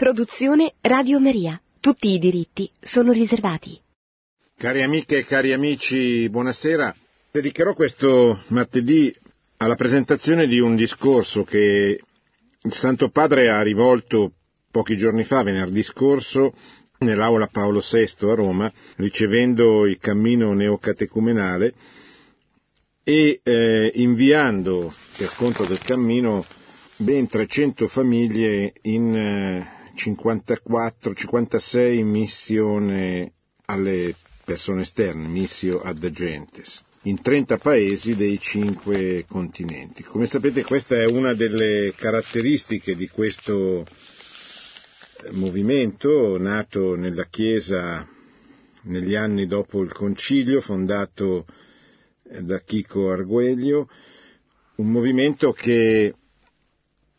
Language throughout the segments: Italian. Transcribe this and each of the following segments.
Produzione Radio Maria. Tutti i diritti sono riservati. Cari amiche e cari amici, buonasera. Dedicherò questo martedì alla presentazione di un discorso che il Santo Padre ha rivolto pochi giorni fa, venerdì scorso, nell'aula Paolo VI a Roma, ricevendo il cammino neocatecumenale e eh, inviando per conto del cammino ben 300 famiglie in eh, 54, 56 missione alle persone esterne, missio ad agentes, in 30 paesi dei cinque continenti. Come sapete questa è una delle caratteristiche di questo movimento nato nella Chiesa negli anni dopo il concilio, fondato da Chico Arguelio, un movimento che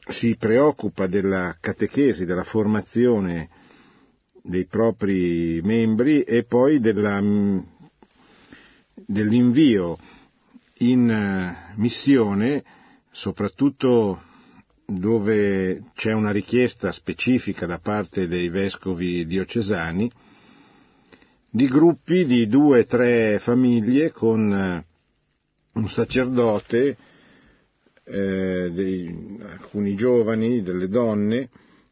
si preoccupa della catechesi, della formazione dei propri membri e poi della, dell'invio in missione, soprattutto dove c'è una richiesta specifica da parte dei vescovi diocesani, di gruppi di due o tre famiglie con un sacerdote, eh, dei, alcuni giovani, delle donne,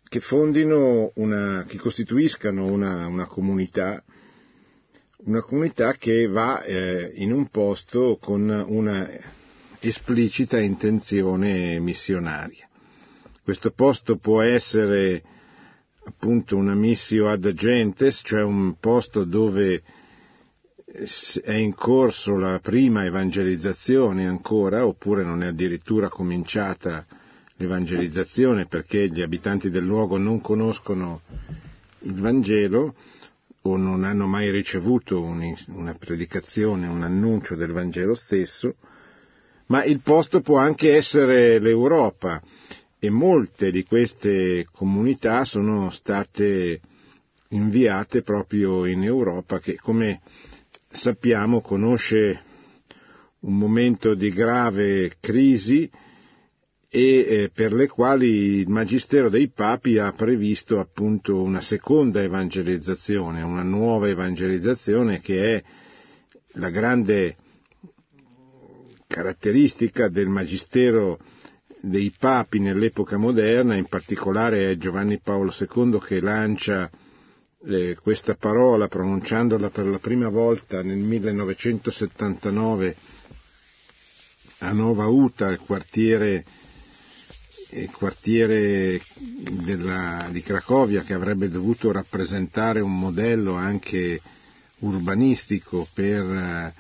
che fondino una, che costituiscano una, una comunità, una comunità che va eh, in un posto con una esplicita intenzione missionaria. Questo posto può essere appunto una missio ad agentes, cioè un posto dove è in corso la prima evangelizzazione ancora, oppure non è addirittura cominciata l'evangelizzazione perché gli abitanti del luogo non conoscono il Vangelo o non hanno mai ricevuto una predicazione, un annuncio del Vangelo stesso, ma il posto può anche essere l'Europa e molte di queste comunità sono state inviate proprio in Europa che come sappiamo conosce un momento di grave crisi e eh, per le quali il Magistero dei Papi ha previsto appunto una seconda evangelizzazione, una nuova evangelizzazione che è la grande caratteristica del Magistero dei Papi nell'epoca moderna, in particolare è Giovanni Paolo II che lancia eh, questa parola pronunciandola per la prima volta nel 1979 a Nova Uta, il quartiere, il quartiere della, di Cracovia che avrebbe dovuto rappresentare un modello anche urbanistico per eh,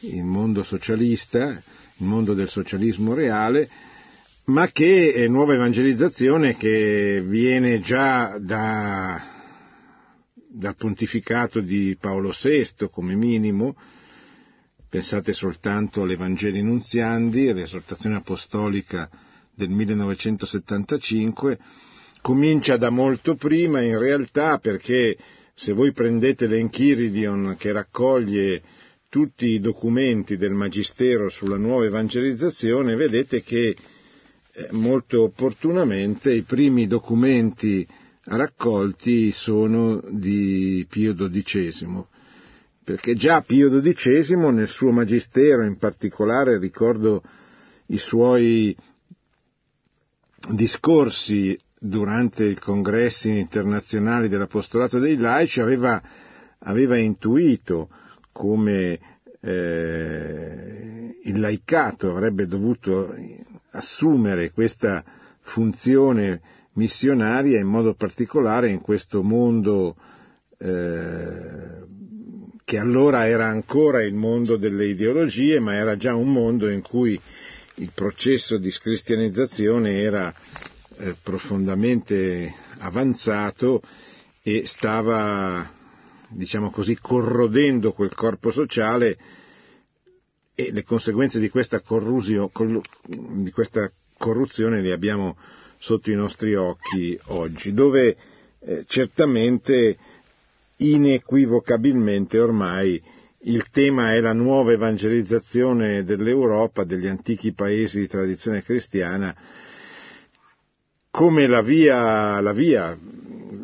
il mondo socialista, il mondo del socialismo reale, ma che è nuova evangelizzazione che viene già da, dal pontificato di Paolo VI come minimo, pensate soltanto all'Evangeli Nunziandi, all'esortazione apostolica del 1975, comincia da molto prima in realtà perché se voi prendete l'Enchiridion che raccoglie tutti i documenti del Magistero sulla nuova evangelizzazione, vedete che eh, molto opportunamente i primi documenti raccolti sono di Pio XII, perché già Pio XII nel suo magistero, in particolare ricordo i suoi discorsi durante i congressi internazionali dell'Apostolato dei Laici, aveva, aveva intuito come eh, il laicato avrebbe dovuto assumere questa funzione missionaria, in modo particolare in questo mondo eh, che allora era ancora il mondo delle ideologie, ma era già un mondo in cui il processo di scristianizzazione era eh, profondamente avanzato e stava, diciamo così, corrodendo quel corpo sociale e le conseguenze di questa, di questa corruzione le abbiamo sotto i nostri occhi oggi, dove eh, certamente inequivocabilmente ormai il tema è la nuova evangelizzazione dell'Europa, degli antichi paesi di tradizione cristiana, come la via, la via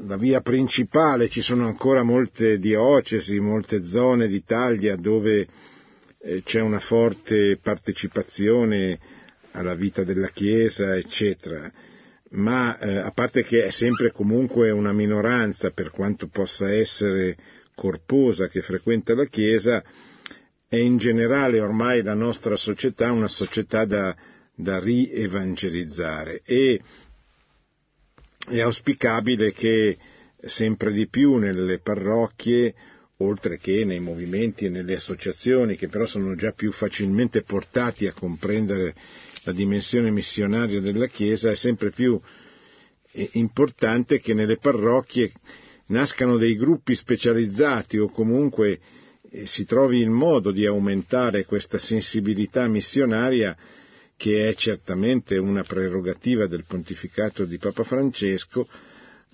la via principale, ci sono ancora molte diocesi, molte zone d'Italia dove eh, c'è una forte partecipazione alla vita della Chiesa, eccetera. Ma eh, a parte che è sempre comunque una minoranza, per quanto possa essere corposa che frequenta la Chiesa, è in generale ormai la nostra società una società da, da rievangelizzare. E è auspicabile che sempre di più nelle parrocchie, oltre che nei movimenti e nelle associazioni, che però sono già più facilmente portati a comprendere la dimensione missionaria della Chiesa, è sempre più eh, importante che nelle parrocchie nascano dei gruppi specializzati o comunque eh, si trovi il modo di aumentare questa sensibilità missionaria che è certamente una prerogativa del pontificato di Papa Francesco,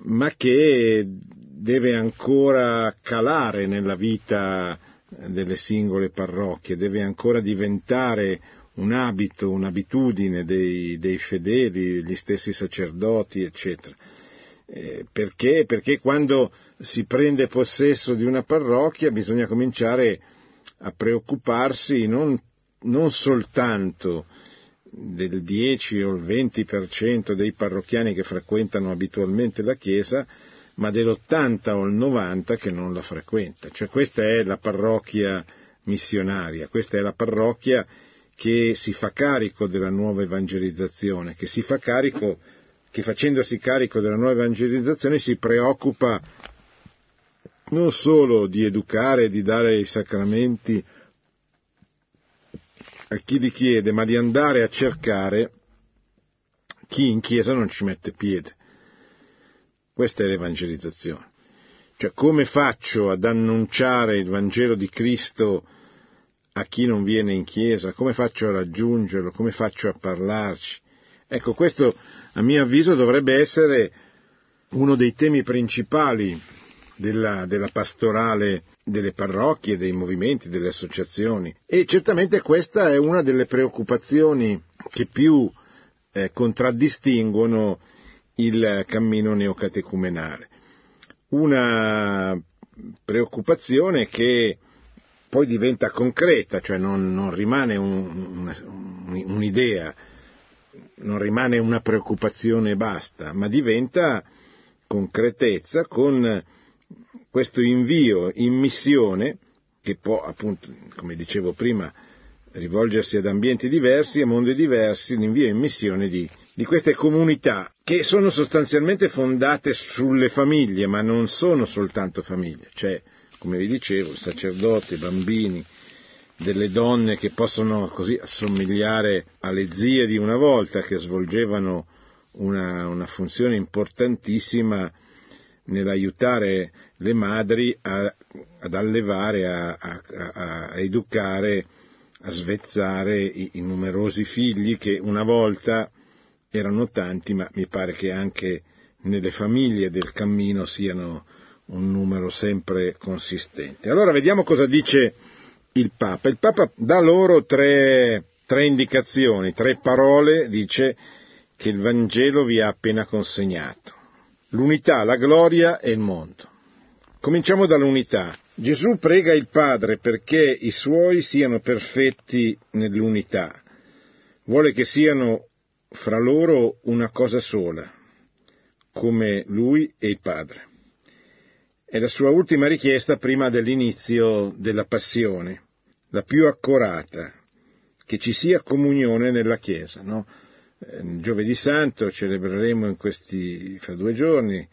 ma che deve ancora calare nella vita delle singole parrocchie, deve ancora diventare un abito, un'abitudine dei, dei fedeli, degli stessi sacerdoti, eccetera. Eh, perché? Perché quando si prende possesso di una parrocchia bisogna cominciare a preoccuparsi non, non soltanto del 10 o il 20% dei parrocchiani che frequentano abitualmente la Chiesa, ma dell'80 o il 90 che non la frequenta. Cioè questa è la parrocchia missionaria, questa è la parrocchia che si fa carico della nuova evangelizzazione, che carico, che facendosi carico della nuova evangelizzazione si preoccupa non solo di educare di dare i sacramenti a chi li chiede, ma di andare a cercare chi in chiesa non ci mette piede. Questa è l'evangelizzazione. Cioè come faccio ad annunciare il Vangelo di Cristo a chi non viene in chiesa? Come faccio a raggiungerlo? Come faccio a parlarci? Ecco, questo a mio avviso dovrebbe essere uno dei temi principali della, della pastorale delle parrocchie, dei movimenti, delle associazioni. E certamente questa è una delle preoccupazioni che più eh, contraddistinguono il cammino neocatecumenale. Una preoccupazione che poi diventa concreta, cioè non, non rimane un, un, un'idea, non rimane una preoccupazione e basta, ma diventa concretezza con questo invio in missione, che può appunto, come dicevo prima, rivolgersi ad ambienti diversi, a mondi diversi, l'invio in missione di, di queste comunità che sono sostanzialmente fondate sulle famiglie, ma non sono soltanto famiglie, cioè, come vi dicevo, sacerdoti, bambini, delle donne che possono così assomigliare alle zie di una volta, che svolgevano una, una funzione importantissima nell'aiutare le madri a, ad allevare, a, a, a, educare, a svezzare i, i, numerosi figli che una volta erano tanti, ma mi pare che anche nelle famiglie del cammino siano un numero sempre consistente. Allora vediamo cosa dice il Papa. Il Papa dà loro tre, tre indicazioni, tre parole, dice che il Vangelo vi ha appena consegnato l'unità, la gloria e il mondo. Cominciamo dall'unità. Gesù prega il Padre perché i suoi siano perfetti nell'unità. Vuole che siano fra loro una cosa sola, come lui e il Padre. È la sua ultima richiesta prima dell'inizio della passione, la più accorata, che ci sia comunione nella Chiesa. No? Eh, giovedì santo celebreremo in questi, fra due giorni,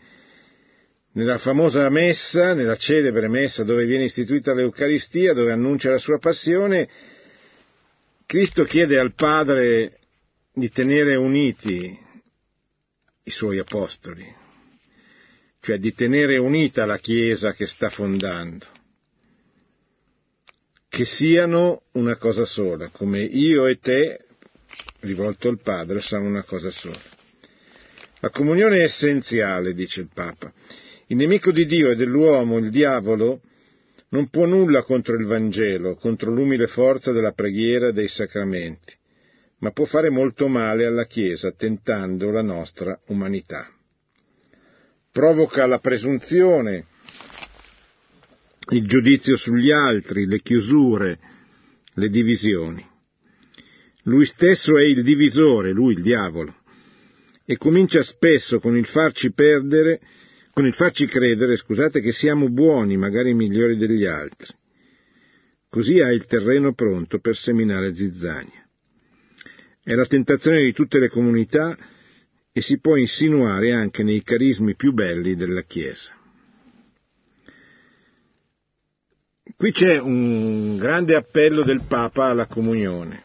nella famosa messa, nella celebre messa dove viene istituita l'Eucaristia, dove annuncia la sua passione, Cristo chiede al Padre di tenere uniti i suoi apostoli, cioè di tenere unita la Chiesa che sta fondando, che siano una cosa sola, come io e te rivolto al Padre sono una cosa sola. La comunione è essenziale, dice il Papa. Il nemico di Dio e dell'uomo, il diavolo, non può nulla contro il Vangelo, contro l'umile forza della preghiera e dei sacramenti, ma può fare molto male alla Chiesa tentando la nostra umanità. Provoca la presunzione, il giudizio sugli altri, le chiusure, le divisioni. Lui stesso è il divisore, lui il diavolo, e comincia spesso con il farci perdere, con il farci credere, scusate, che siamo buoni, magari migliori degli altri. Così ha il terreno pronto per seminare zizzania. È la tentazione di tutte le comunità e si può insinuare anche nei carismi più belli della Chiesa. Qui c'è un grande appello del Papa alla comunione.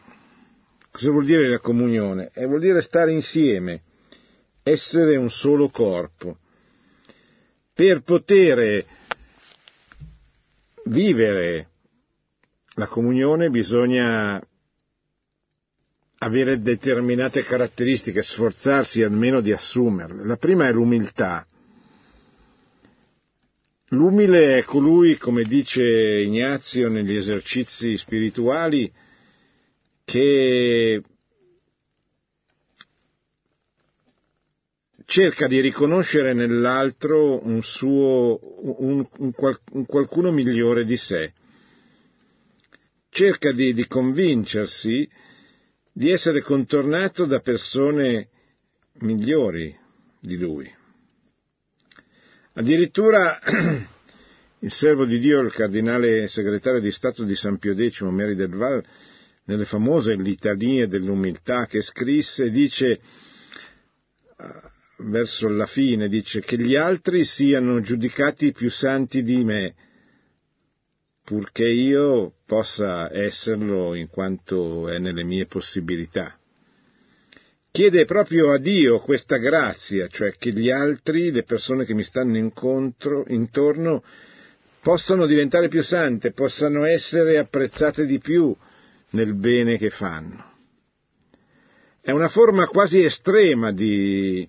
Cosa vuol dire la comunione? Eh, vuol dire stare insieme, essere un solo corpo. Per poter vivere la comunione bisogna avere determinate caratteristiche, sforzarsi almeno di assumerle. La prima è l'umiltà. L'umile è colui, come dice Ignazio negli esercizi spirituali, che cerca di riconoscere nell'altro un suo, un, un, un qualcuno migliore di sé. Cerca di, di convincersi di essere contornato da persone migliori di lui. Addirittura il servo di Dio, il cardinale segretario di Stato di San Pio X, Mary del Val, nelle famose litanie dell'umiltà che scrisse, dice verso la fine, dice che gli altri siano giudicati più santi di me, purché io possa esserlo in quanto è nelle mie possibilità. Chiede proprio a Dio questa grazia, cioè che gli altri, le persone che mi stanno incontro, intorno, possano diventare più sante, possano essere apprezzate di più nel bene che fanno. È una forma quasi estrema di,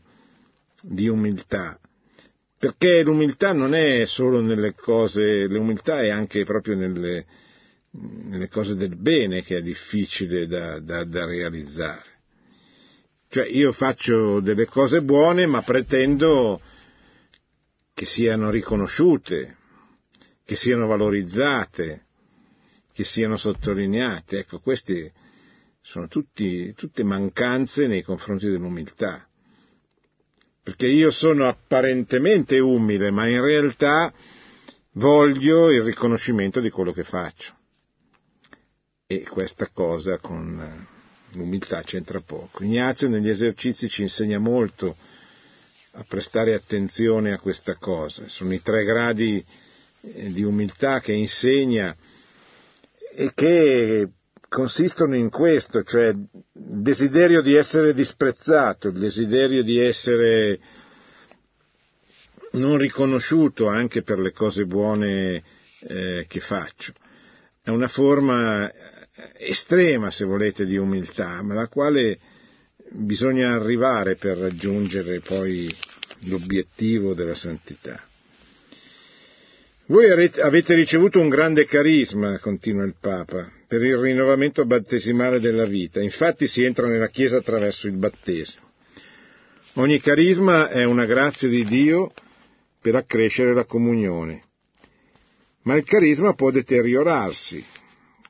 di umiltà, perché l'umiltà non è solo nelle cose, l'umiltà è anche proprio nelle, nelle cose del bene che è difficile da, da, da realizzare. Cioè io faccio delle cose buone ma pretendo che siano riconosciute, che siano valorizzate, che siano sottolineate. Ecco, queste sono tutti, tutte mancanze nei confronti dell'umiltà perché io sono apparentemente umile, ma in realtà voglio il riconoscimento di quello che faccio. E questa cosa con l'umiltà c'entra poco. Ignazio negli esercizi ci insegna molto a prestare attenzione a questa cosa. Sono i tre gradi eh, di umiltà che insegna e che consistono in questo, cioè il desiderio di essere disprezzato, il desiderio di essere non riconosciuto anche per le cose buone eh, che faccio. È una forma estrema, se volete, di umiltà, ma alla quale bisogna arrivare per raggiungere poi l'obiettivo della santità. Voi avete ricevuto un grande carisma, continua il Papa, per il rinnovamento battesimale della vita. Infatti si entra nella Chiesa attraverso il battesimo. Ogni carisma è una grazia di Dio per accrescere la comunione. Ma il carisma può deteriorarsi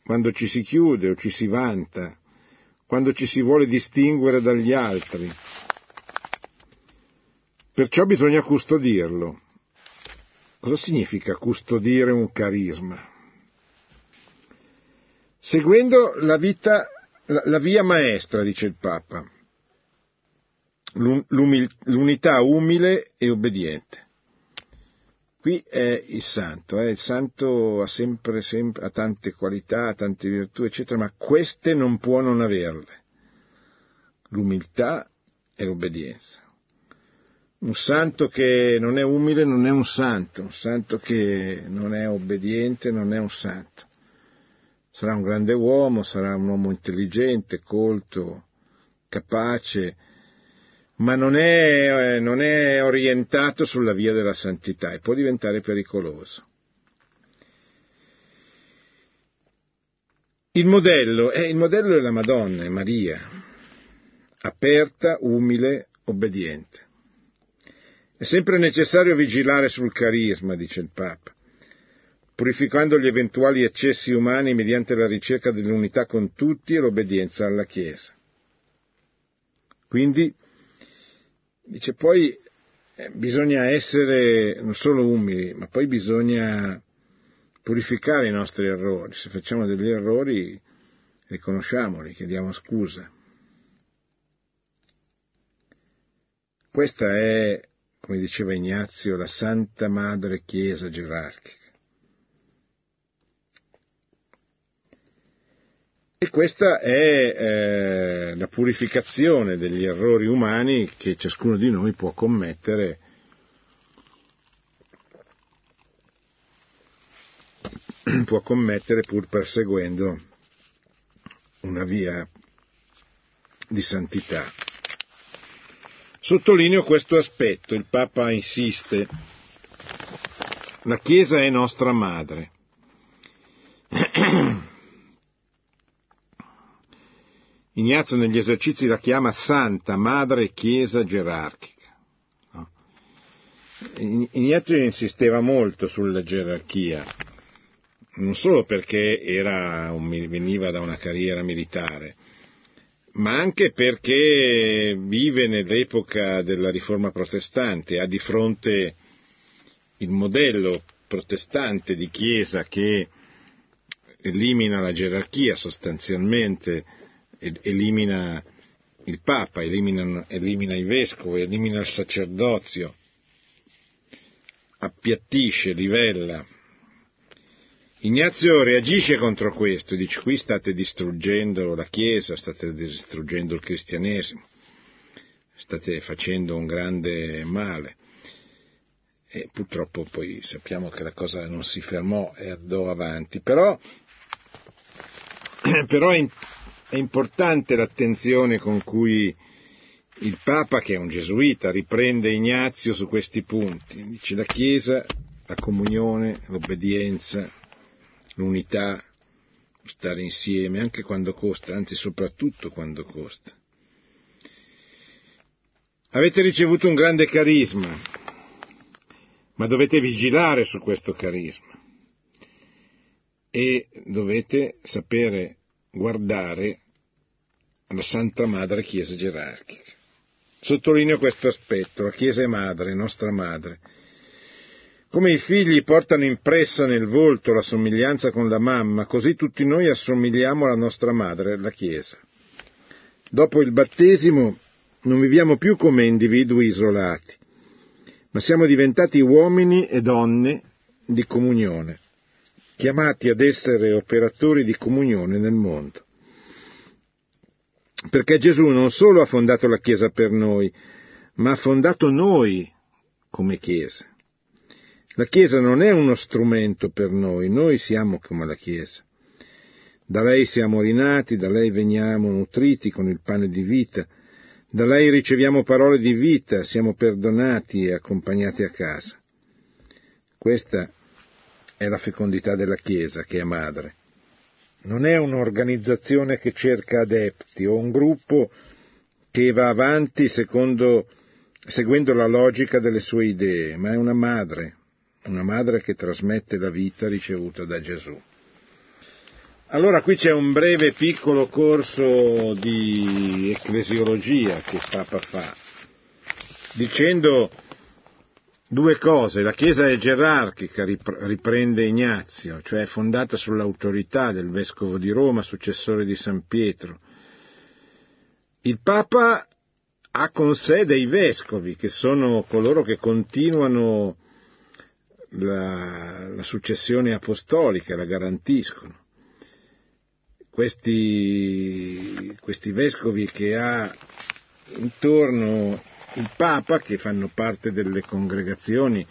quando ci si chiude o ci si vanta, quando ci si vuole distinguere dagli altri. Perciò bisogna custodirlo Cosa significa custodire un carisma? Seguendo la, vita, la, via maestra, dice il Papa, l'unità umile e obbediente. Qui è il santo, eh? il santo ha sempre, sempre, ha tante qualità, tante virtù, eccetera, ma queste non può non averle. L'umiltà e l'obbedienza. Un santo che non è umile non è un santo, un santo che non è obbediente non è un santo. Sarà un grande uomo, sarà un uomo intelligente, colto, capace, ma non è, non è orientato sulla via della santità e può diventare pericoloso. Il modello, eh, il modello è la Madonna, è Maria, aperta, umile, obbediente. È sempre necessario vigilare sul carisma, dice il Papa, purificando gli eventuali eccessi umani mediante la ricerca dell'unità con tutti e l'obbedienza alla Chiesa. Quindi, dice poi, eh, bisogna essere non solo umili, ma poi bisogna purificare i nostri errori. Se facciamo degli errori, riconosciamoli, chiediamo scusa. Questa è, come diceva Ignazio, la Santa Madre Chiesa gerarchica. E questa è eh, la purificazione degli errori umani che ciascuno di noi può commettere può commettere pur perseguendo una via di santità. Sottolineo questo aspetto, il Papa insiste, la Chiesa è nostra madre. Ignazio negli esercizi la chiama Santa Madre Chiesa gerarchica. Ignazio insisteva molto sulla gerarchia, non solo perché un, veniva da una carriera militare, ma anche perché vive nell'epoca della riforma protestante, ha di fronte il modello protestante di Chiesa che elimina la gerarchia sostanzialmente, elimina il Papa, elimina, elimina i vescovi, elimina il sacerdozio, appiattisce, livella, Ignazio reagisce contro questo, dice qui state distruggendo la Chiesa, state distruggendo il cristianesimo, state facendo un grande male. E purtroppo poi sappiamo che la cosa non si fermò e andò avanti, però, però è, importante l'attenzione con cui il Papa, che è un gesuita, riprende Ignazio su questi punti. Dice la Chiesa, la comunione, l'obbedienza, l'unità, stare insieme, anche quando costa, anzi soprattutto quando costa. Avete ricevuto un grande carisma, ma dovete vigilare su questo carisma e dovete sapere guardare alla Santa Madre Chiesa gerarchica. Sottolineo questo aspetto, la Chiesa è madre, nostra madre, come i figli portano impressa nel volto la somiglianza con la mamma, così tutti noi assomigliamo alla nostra madre, la Chiesa. Dopo il battesimo non viviamo più come individui isolati, ma siamo diventati uomini e donne di comunione, chiamati ad essere operatori di comunione nel mondo. Perché Gesù non solo ha fondato la Chiesa per noi, ma ha fondato noi come Chiesa. La Chiesa non è uno strumento per noi, noi siamo come la Chiesa. Da lei siamo rinati, da lei veniamo nutriti con il pane di vita, da lei riceviamo parole di vita, siamo perdonati e accompagnati a casa. Questa è la fecondità della Chiesa, che è madre. Non è un'organizzazione che cerca adepti o un gruppo che va avanti secondo, seguendo la logica delle sue idee, ma è una madre, una madre che trasmette la vita ricevuta da Gesù. Allora qui c'è un breve piccolo corso di ecclesiologia che Papa fa, dicendo due cose. La Chiesa è gerarchica, riprende Ignazio, cioè è fondata sull'autorità del Vescovo di Roma, successore di San Pietro. Il Papa ha con sé dei vescovi, che sono coloro che continuano la, la successione apostolica, la garantiscono. Questi, questi vescovi che ha intorno il Papa, che fanno parte delle congregazioni,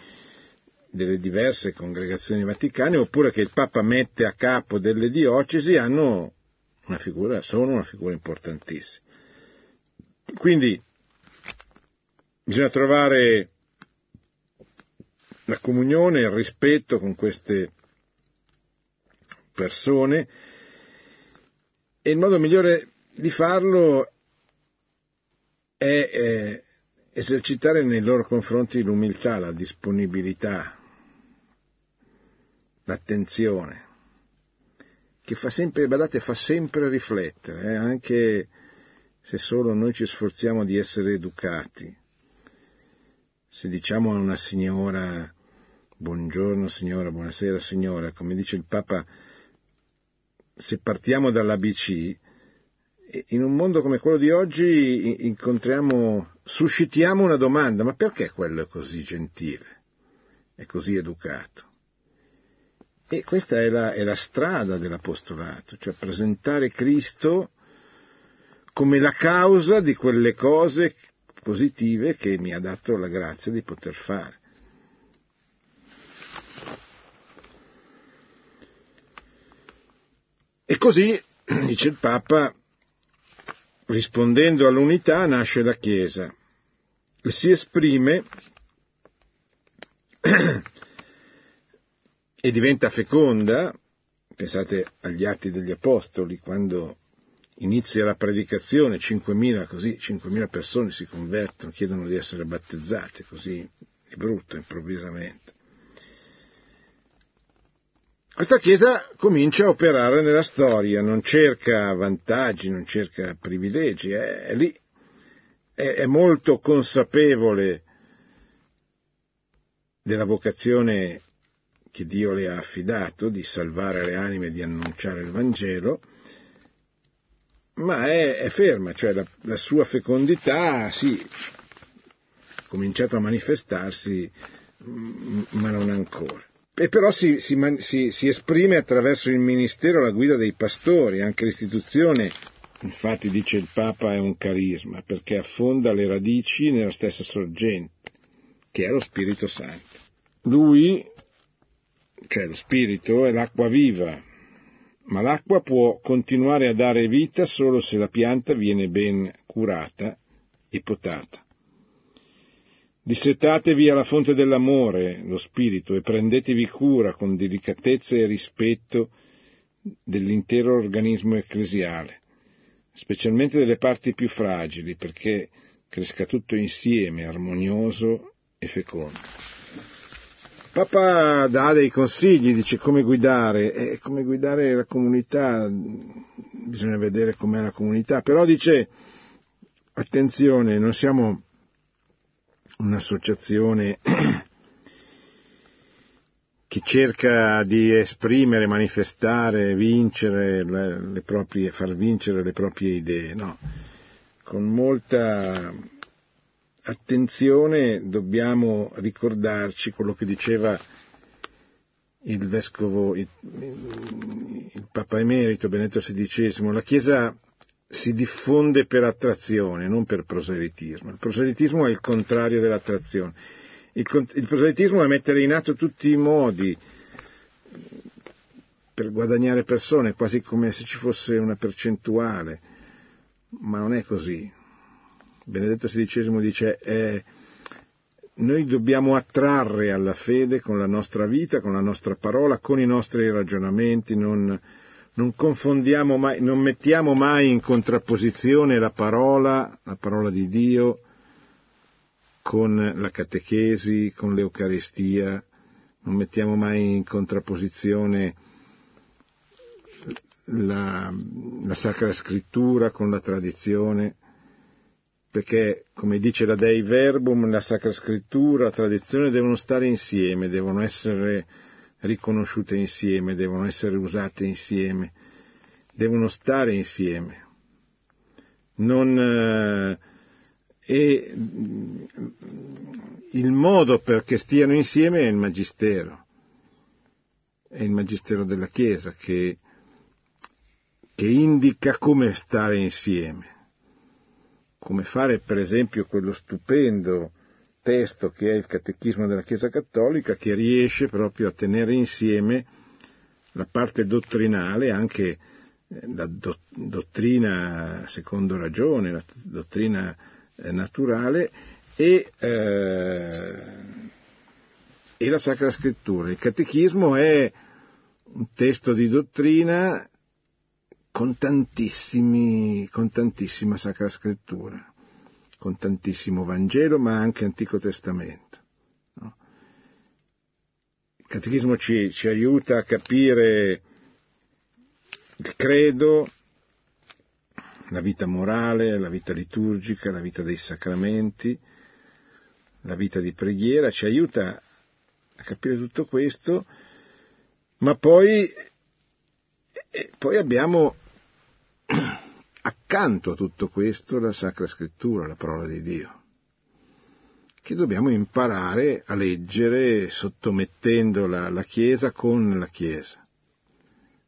delle diverse congregazioni vaticane, oppure che il Papa mette a capo delle diocesi, hanno una figura, sono una figura importantissima. Quindi bisogna trovare la comunione, il rispetto con queste persone e il modo migliore di farlo è, è, esercitare nei loro confronti l'umiltà, la disponibilità, l'attenzione, che fa sempre, badate, fa sempre riflettere, eh, anche se solo noi ci sforziamo di essere educati. Se diciamo a una signora buongiorno signora, buonasera signora, come dice il Papa, se partiamo dall'ABC, in un mondo come quello di oggi incontriamo, suscitiamo una domanda, ma perché quello è così gentile, è così educato? E questa è la, è la strada dell'apostolato, cioè presentare Cristo come la causa di quelle cose positive che mi ha dato la grazia di poter fare. E così, dice il Papa, rispondendo all'unità nasce la Chiesa e si esprime e diventa feconda, pensate agli atti degli Apostoli, quando inizia la predicazione, 5.000, così, 5.000 persone si convertono, chiedono di essere battezzate, così di brutto, improvvisamente. Questa Chiesa comincia a operare nella storia, non cerca vantaggi, non cerca privilegi, è, è lì, è, è molto consapevole della vocazione che Dio le ha affidato di salvare le anime di annunciare il Vangelo, ma è, è ferma, cioè la, la, sua fecondità sì, ha cominciato a manifestarsi, ma non ancora. E però si, si, si, si esprime attraverso il ministero la guida dei pastori, anche l'istituzione, infatti dice il Papa, è un carisma, perché affonda le radici nella stessa sorgente, che è lo Spirito Santo. Lui, cioè lo Spirito, è l'acqua viva, ma l'acqua può continuare a dare vita solo se la pianta viene ben curata e potata. Dissetatevi alla fonte dell'amore, lo spirito, e prendetevi cura con delicatezza e rispetto dell'intero organismo ecclesiale, specialmente delle parti più fragili, perché cresca tutto insieme, armonioso e fecondo. Papa dà dei consigli, dice come guidare, e come guidare la comunità, bisogna vedere com'è la comunità, però dice, attenzione, non siamo un'associazione che cerca di esprimere, manifestare, vincere le, le proprie, far vincere le proprie idee, no. Con molta attenzione dobbiamo ricordarci quello che diceva il vescovo, il, il Papa Emerito Benedetto XVI, la Chiesa si diffonde per attrazione, non per proselitismo. Il proselitismo è il contrario dell'attrazione. Il, il proselitismo è mettere in atto tutti i modi per guadagnare persone, quasi come se ci fosse una percentuale, ma non è così. Benedetto XVI dice eh, noi dobbiamo attrarre alla fede con la nostra vita, con la nostra parola, con i nostri ragionamenti, non, non confondiamo mai, non mettiamo mai in contrapposizione la parola, la parola di Dio, con la catechesi, con l'Eucaristia, non mettiamo mai in contrapposizione la, la Sacra Scrittura con la tradizione, perché, come dice la Dei Verbum, la Sacra Scrittura, la tradizione devono stare insieme, devono essere riconosciute insieme, devono essere usate insieme, devono stare insieme. Non, eh, e il modo perché stiano insieme è il Magistero, è il Magistero della Chiesa che, che indica come stare insieme, come fare per esempio quello stupendo testo che è il Catechismo della Chiesa Cattolica che riesce proprio a tenere insieme la parte dottrinale, anche eh, la do, dottrina secondo ragione, la dottrina eh, naturale e, eh, e la Sacra Scrittura. Il Catechismo è un testo di dottrina con, con tantissima Sacra Scrittura con tantissimo Vangelo, ma anche Antico Testamento. No? Il Catechismo ci, ci aiuta a capire il credo, la vita morale, la vita liturgica, la vita dei sacramenti, la vita di preghiera, ci aiuta a capire tutto questo, ma poi, poi abbiamo accanto a tutto questo la Sacra Scrittura, la parola di Dio, che dobbiamo imparare a leggere sottomettendo la, la Chiesa con la Chiesa,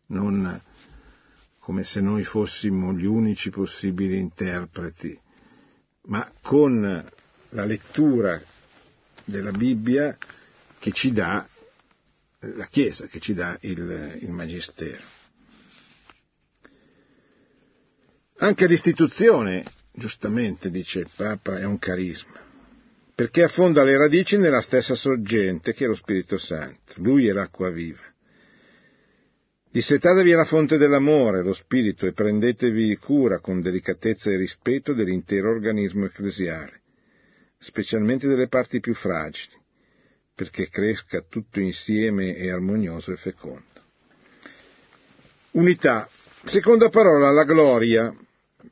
non come se noi fossimo gli unici possibili interpreti, ma con la lettura della Bibbia che ci dà la Chiesa, che ci dà il, il Magistero. Anche l'istituzione, giustamente dice il Papa, è un carisma, perché affonda le radici nella stessa sorgente che è lo Spirito Santo. Lui è l'acqua viva. Dissetatevi alla fonte dell'amore, lo spirito, e prendetevi cura con delicatezza e rispetto dell'intero organismo ecclesiale, specialmente delle parti più fragili, perché cresca tutto insieme e armonioso e fecondo. Unità. Seconda parola, la gloria.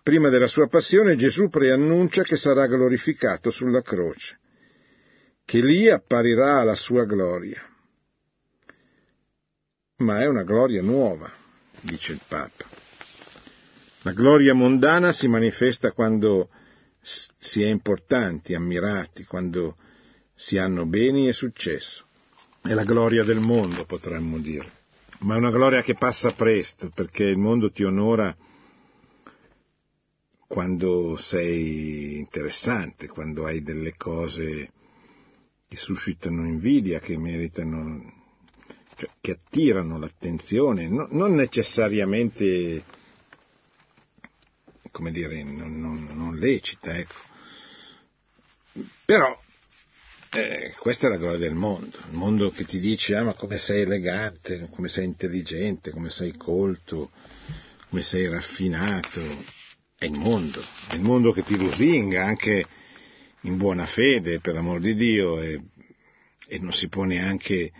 Prima della sua passione Gesù preannuncia che sarà glorificato sulla croce, che lì apparirà la sua gloria ma è una gloria nuova, dice il Papa. La gloria mondana si manifesta quando si è importanti, ammirati, quando si hanno beni e successo. È la gloria del mondo, potremmo dire, ma è una gloria che passa presto, perché il mondo ti onora quando sei interessante, quando hai delle cose che suscitano invidia, che meritano cioè, che attirano l'attenzione, no, non necessariamente, come dire, non, non, non lecita, ecco. Però eh, questa è la gloria del mondo, il mondo che ti dice ah ma come sei elegante, come sei intelligente, come sei colto, come sei raffinato, è il mondo, è il mondo che ti lusinga anche in buona fede, per l'amor di Dio, e, e non si può neanche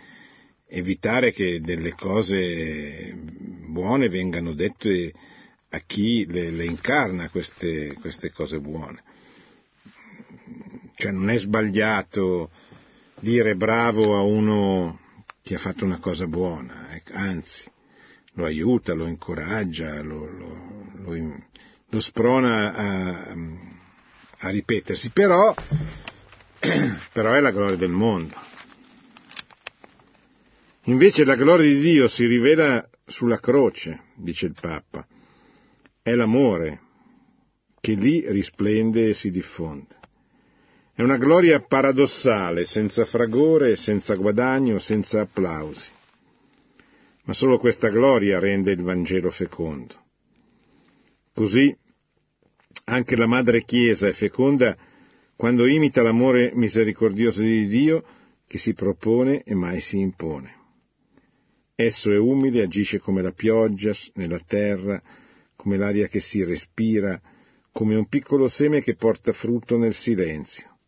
evitare che delle cose buone vengano dette a chi le, le incarna queste, queste, cose buone. Cioè non è sbagliato dire bravo a uno che ha fatto una cosa buona, eh, anzi lo aiuta, lo incoraggia, lo, lo, lo, lo sprona a, a ripetersi, però, però è la gloria del mondo Invece la gloria di Dio si rivela sulla croce, dice il Papa. È l'amore che lì risplende e si diffonde. È una gloria paradossale, senza fragore, senza guadagno, senza applausi. Ma solo questa gloria rende il Vangelo fecondo. Così anche la Madre Chiesa è feconda quando imita l'amore misericordioso di Dio che si propone e mai si impone. Esso è umile, agisce come la pioggia nella terra, come l'aria che si respira, come un piccolo seme che porta frutto nel silenzio.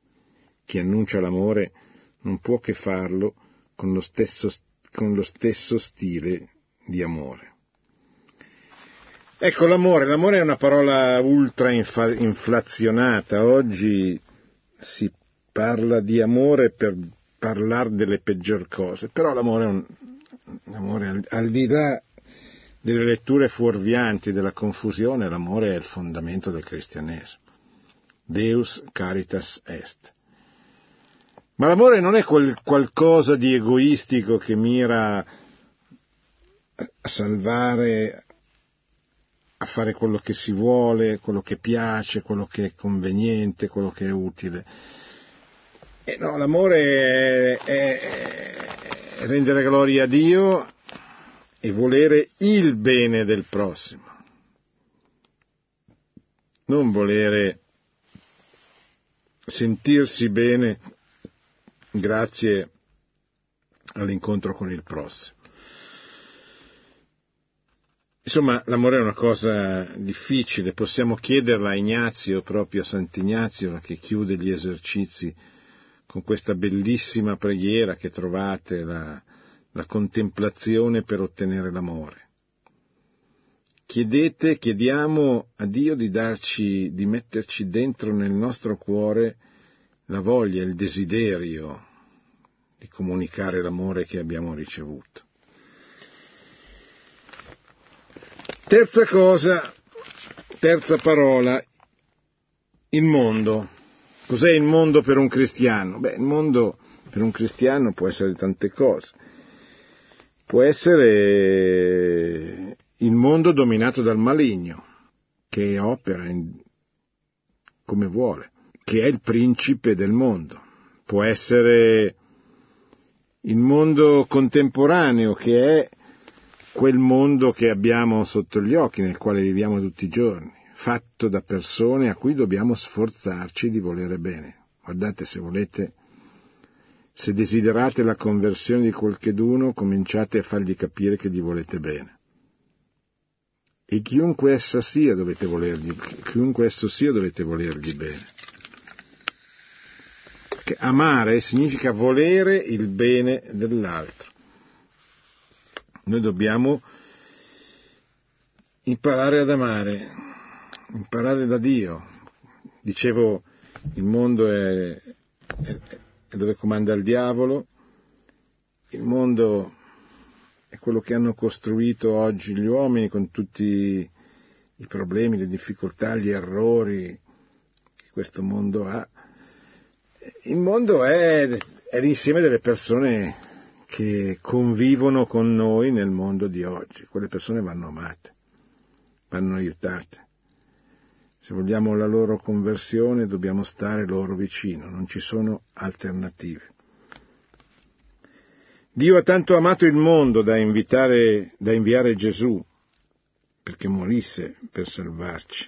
Chi annuncia l'amore non può che farlo con lo stesso, con lo stesso stile di amore. Ecco l'amore, l'amore è una parola ultra inflazionata, oggi si parla di amore per parlare delle peggior cose, però l'amore è un, l'amore al, al di là delle letture fuorvianti della confusione, l'amore è il fondamento del cristianesimo. Deus caritas est. Ma l'amore non è quel qualcosa di egoistico che mira a salvare, a fare quello che si vuole, quello che piace, quello che è conveniente, quello che è utile. E no, l'amore è, è, rendere gloria a Dio e volere il bene del prossimo, non volere sentirsi bene grazie all'incontro con il prossimo. Insomma, l'amore è una cosa difficile, possiamo chiederla a Ignazio, proprio a Sant'Ignazio, che chiude gli esercizi con questa bellissima preghiera che trovate, la, la contemplazione per ottenere l'amore. Chiedete, chiediamo a Dio di darci, di metterci dentro nel nostro cuore la voglia, il desiderio di comunicare l'amore che abbiamo ricevuto. Terza cosa, terza parola, il mondo. Cos'è il mondo per un cristiano? Beh, il mondo per un cristiano può essere tante cose. Può essere il mondo dominato dal maligno, che opera in, come vuole, che è il principe del mondo. Può essere il mondo contemporaneo, che è quel mondo che abbiamo sotto gli occhi, nel quale viviamo tutti i giorni, fatto da persone a cui dobbiamo sforzarci di volere bene. Guardate, se volete, se desiderate la conversione di qualcheduno, cominciate a fargli capire che gli volete bene. E chiunque essa sia dovete volergli, chiunque esso sia dovete volergli bene. Che amare significa volere il bene dell'altro. Noi dobbiamo imparare ad amare, imparare da Dio. Dicevo, il mondo è, è, è dove comanda il diavolo, il mondo è quello che hanno costruito oggi gli uomini con tutti i problemi, le difficoltà, gli errori che questo mondo ha. Il mondo è, è l'insieme delle persone che convivono con noi nel mondo di oggi. Quelle persone vanno amate, vanno aiutate. Se vogliamo la loro conversione dobbiamo stare loro vicino, non ci sono alternative. Dio ha tanto amato il mondo da, invitare, da inviare Gesù perché morisse per salvarci.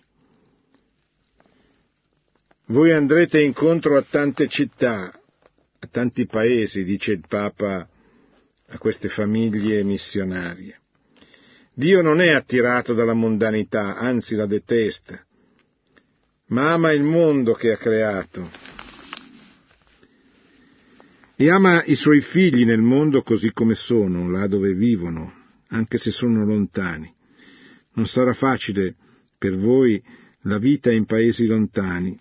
Voi andrete incontro a tante città, a tanti paesi, dice il Papa a queste famiglie missionarie. Dio non è attirato dalla mondanità, anzi la detesta, ma ama il mondo che ha creato e ama i suoi figli nel mondo così come sono, là dove vivono, anche se sono lontani. Non sarà facile per voi la vita in paesi lontani,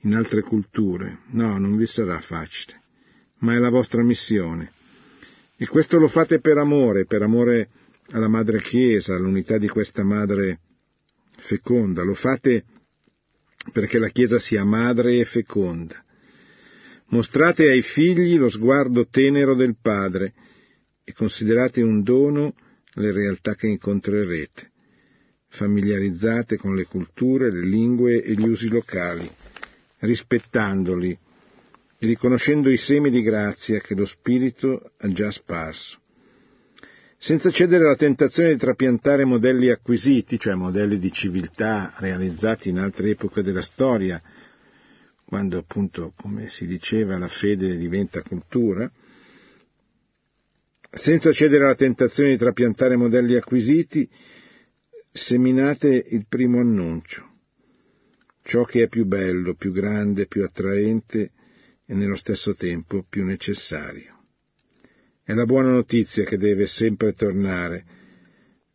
in altre culture. No, non vi sarà facile, ma è la vostra missione. E questo lo fate per amore, per amore alla Madre Chiesa, all'unità di questa Madre feconda. Lo fate perché la Chiesa sia madre e feconda. Mostrate ai figli lo sguardo tenero del Padre e considerate un dono le realtà che incontrerete. Familiarizzate con le culture, le lingue e gli usi locali, rispettandoli e riconoscendo i semi di grazia che lo Spirito ha già sparso. Senza cedere alla tentazione di trapiantare modelli acquisiti, cioè modelli di civiltà realizzati in altre epoche della storia, quando appunto, come si diceva, la fede diventa cultura, senza cedere alla tentazione di trapiantare modelli acquisiti, seminate il primo annuncio, ciò che è più bello, più grande, più attraente e nello stesso tempo più necessario. È la buona notizia che deve sempre tornare,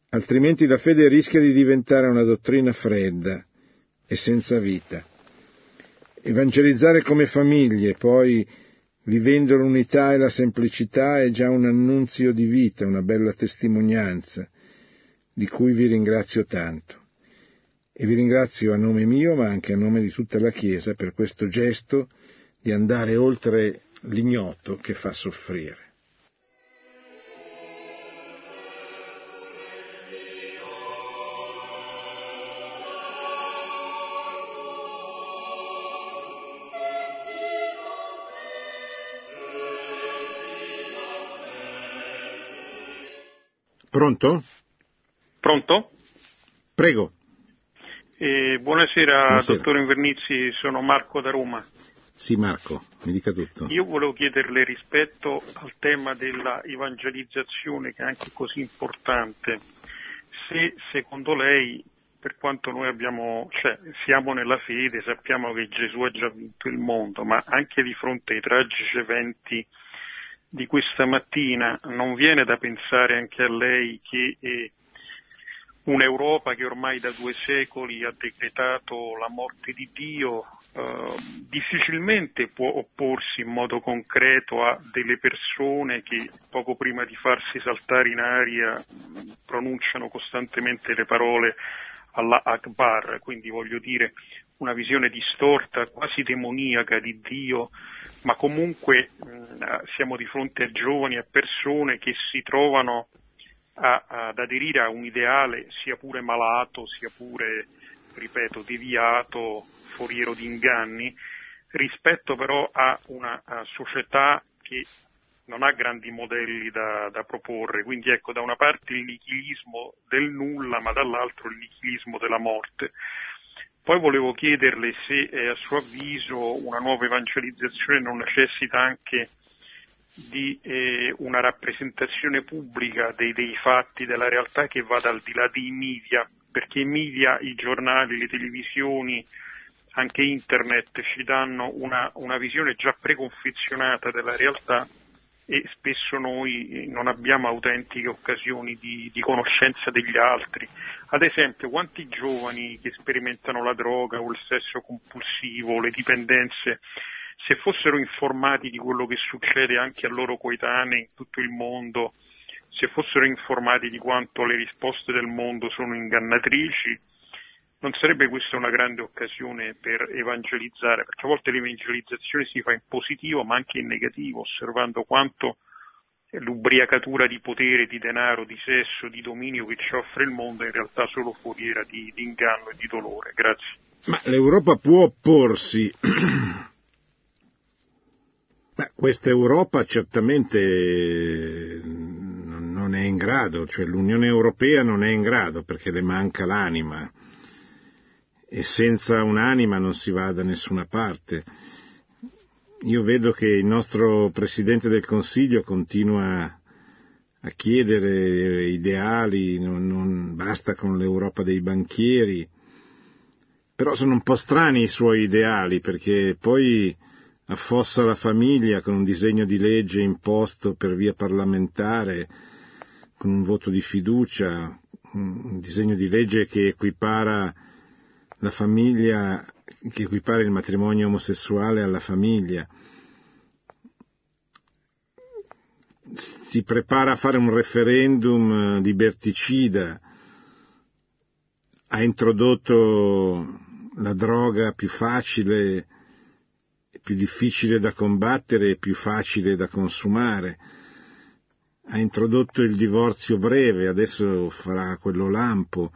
altrimenti la fede rischia di diventare una dottrina fredda e senza vita Evangelizzare come famiglie, poi vivendo l'unità e la semplicità è già un annunzio di vita, una bella testimonianza, di cui vi ringrazio tanto. E vi ringrazio a nome mio, ma anche a nome di tutta la Chiesa, per questo gesto di andare oltre l'ignoto che fa soffrire. Pronto? Pronto? Prego. Eh, buonasera, buonasera, dottor Invernizzi, sono Marco da Roma. Sì, Marco, mi dica tutto. Io volevo chiederle rispetto al tema della evangelizzazione, che è anche così importante, se secondo lei, per quanto noi abbiamo, cioè, siamo nella fede, sappiamo che Gesù ha già vinto il mondo, ma anche di fronte ai tragici eventi di questa mattina non viene da pensare anche a lei che eh, un'Europa che ormai da due secoli ha decretato la morte di Dio eh, difficilmente può opporsi in modo concreto a delle persone che poco prima di farsi saltare in aria pronunciano costantemente le parole Allah Akbar, quindi voglio dire una visione distorta, quasi demoniaca di Dio, ma comunque mh, siamo di fronte a giovani, a persone che si trovano a, ad aderire a un ideale sia pure malato, sia pure, ripeto, deviato, foriero di inganni, rispetto però a una a società che non ha grandi modelli da, da, proporre, quindi ecco da una parte il nichilismo del nulla, ma dall'altro il nichilismo della morte. Poi volevo chiederle se eh, a suo avviso una nuova evangelizzazione non necessita anche di eh, una rappresentazione pubblica dei, dei, fatti, della realtà che vada al di là dei media, perché i media, i giornali, le televisioni, anche internet ci danno una, una visione già preconfezionata della realtà e spesso noi non abbiamo autentiche occasioni di, di, conoscenza degli altri. Ad esempio, quanti giovani che sperimentano la droga o il sesso compulsivo, le dipendenze, se fossero informati di quello che succede anche a loro coetanei in tutto il mondo, se fossero informati di quanto le risposte del mondo sono ingannatrici, non sarebbe questa una grande occasione per evangelizzare, perché a volte l'evangelizzazione si fa in positivo ma anche in negativo, osservando quanto l'ubriacatura di potere, di denaro, di sesso, di dominio che ci offre il mondo è in realtà solo foriera di, di inganno e di dolore. Grazie. Ma l'Europa può opporsi Beh, questa Europa certamente non è in grado, cioè l'Unione Europea non è in grado perché le manca l'anima e senza un'anima non si va da nessuna parte. Io vedo che il nostro Presidente del Consiglio continua a chiedere ideali, non, non basta con l'Europa dei banchieri, però sono un po' strani i suoi ideali perché poi affossa la famiglia con un disegno di legge imposto per via parlamentare, con un voto di fiducia, un disegno di legge che equipara la famiglia, che equipara il matrimonio omosessuale alla famiglia. Si prepara a fare un referendum liberticida, ha introdotto la droga più facile più difficile da combattere e più facile da consumare. Ha introdotto il divorzio breve, adesso farà quello lampo.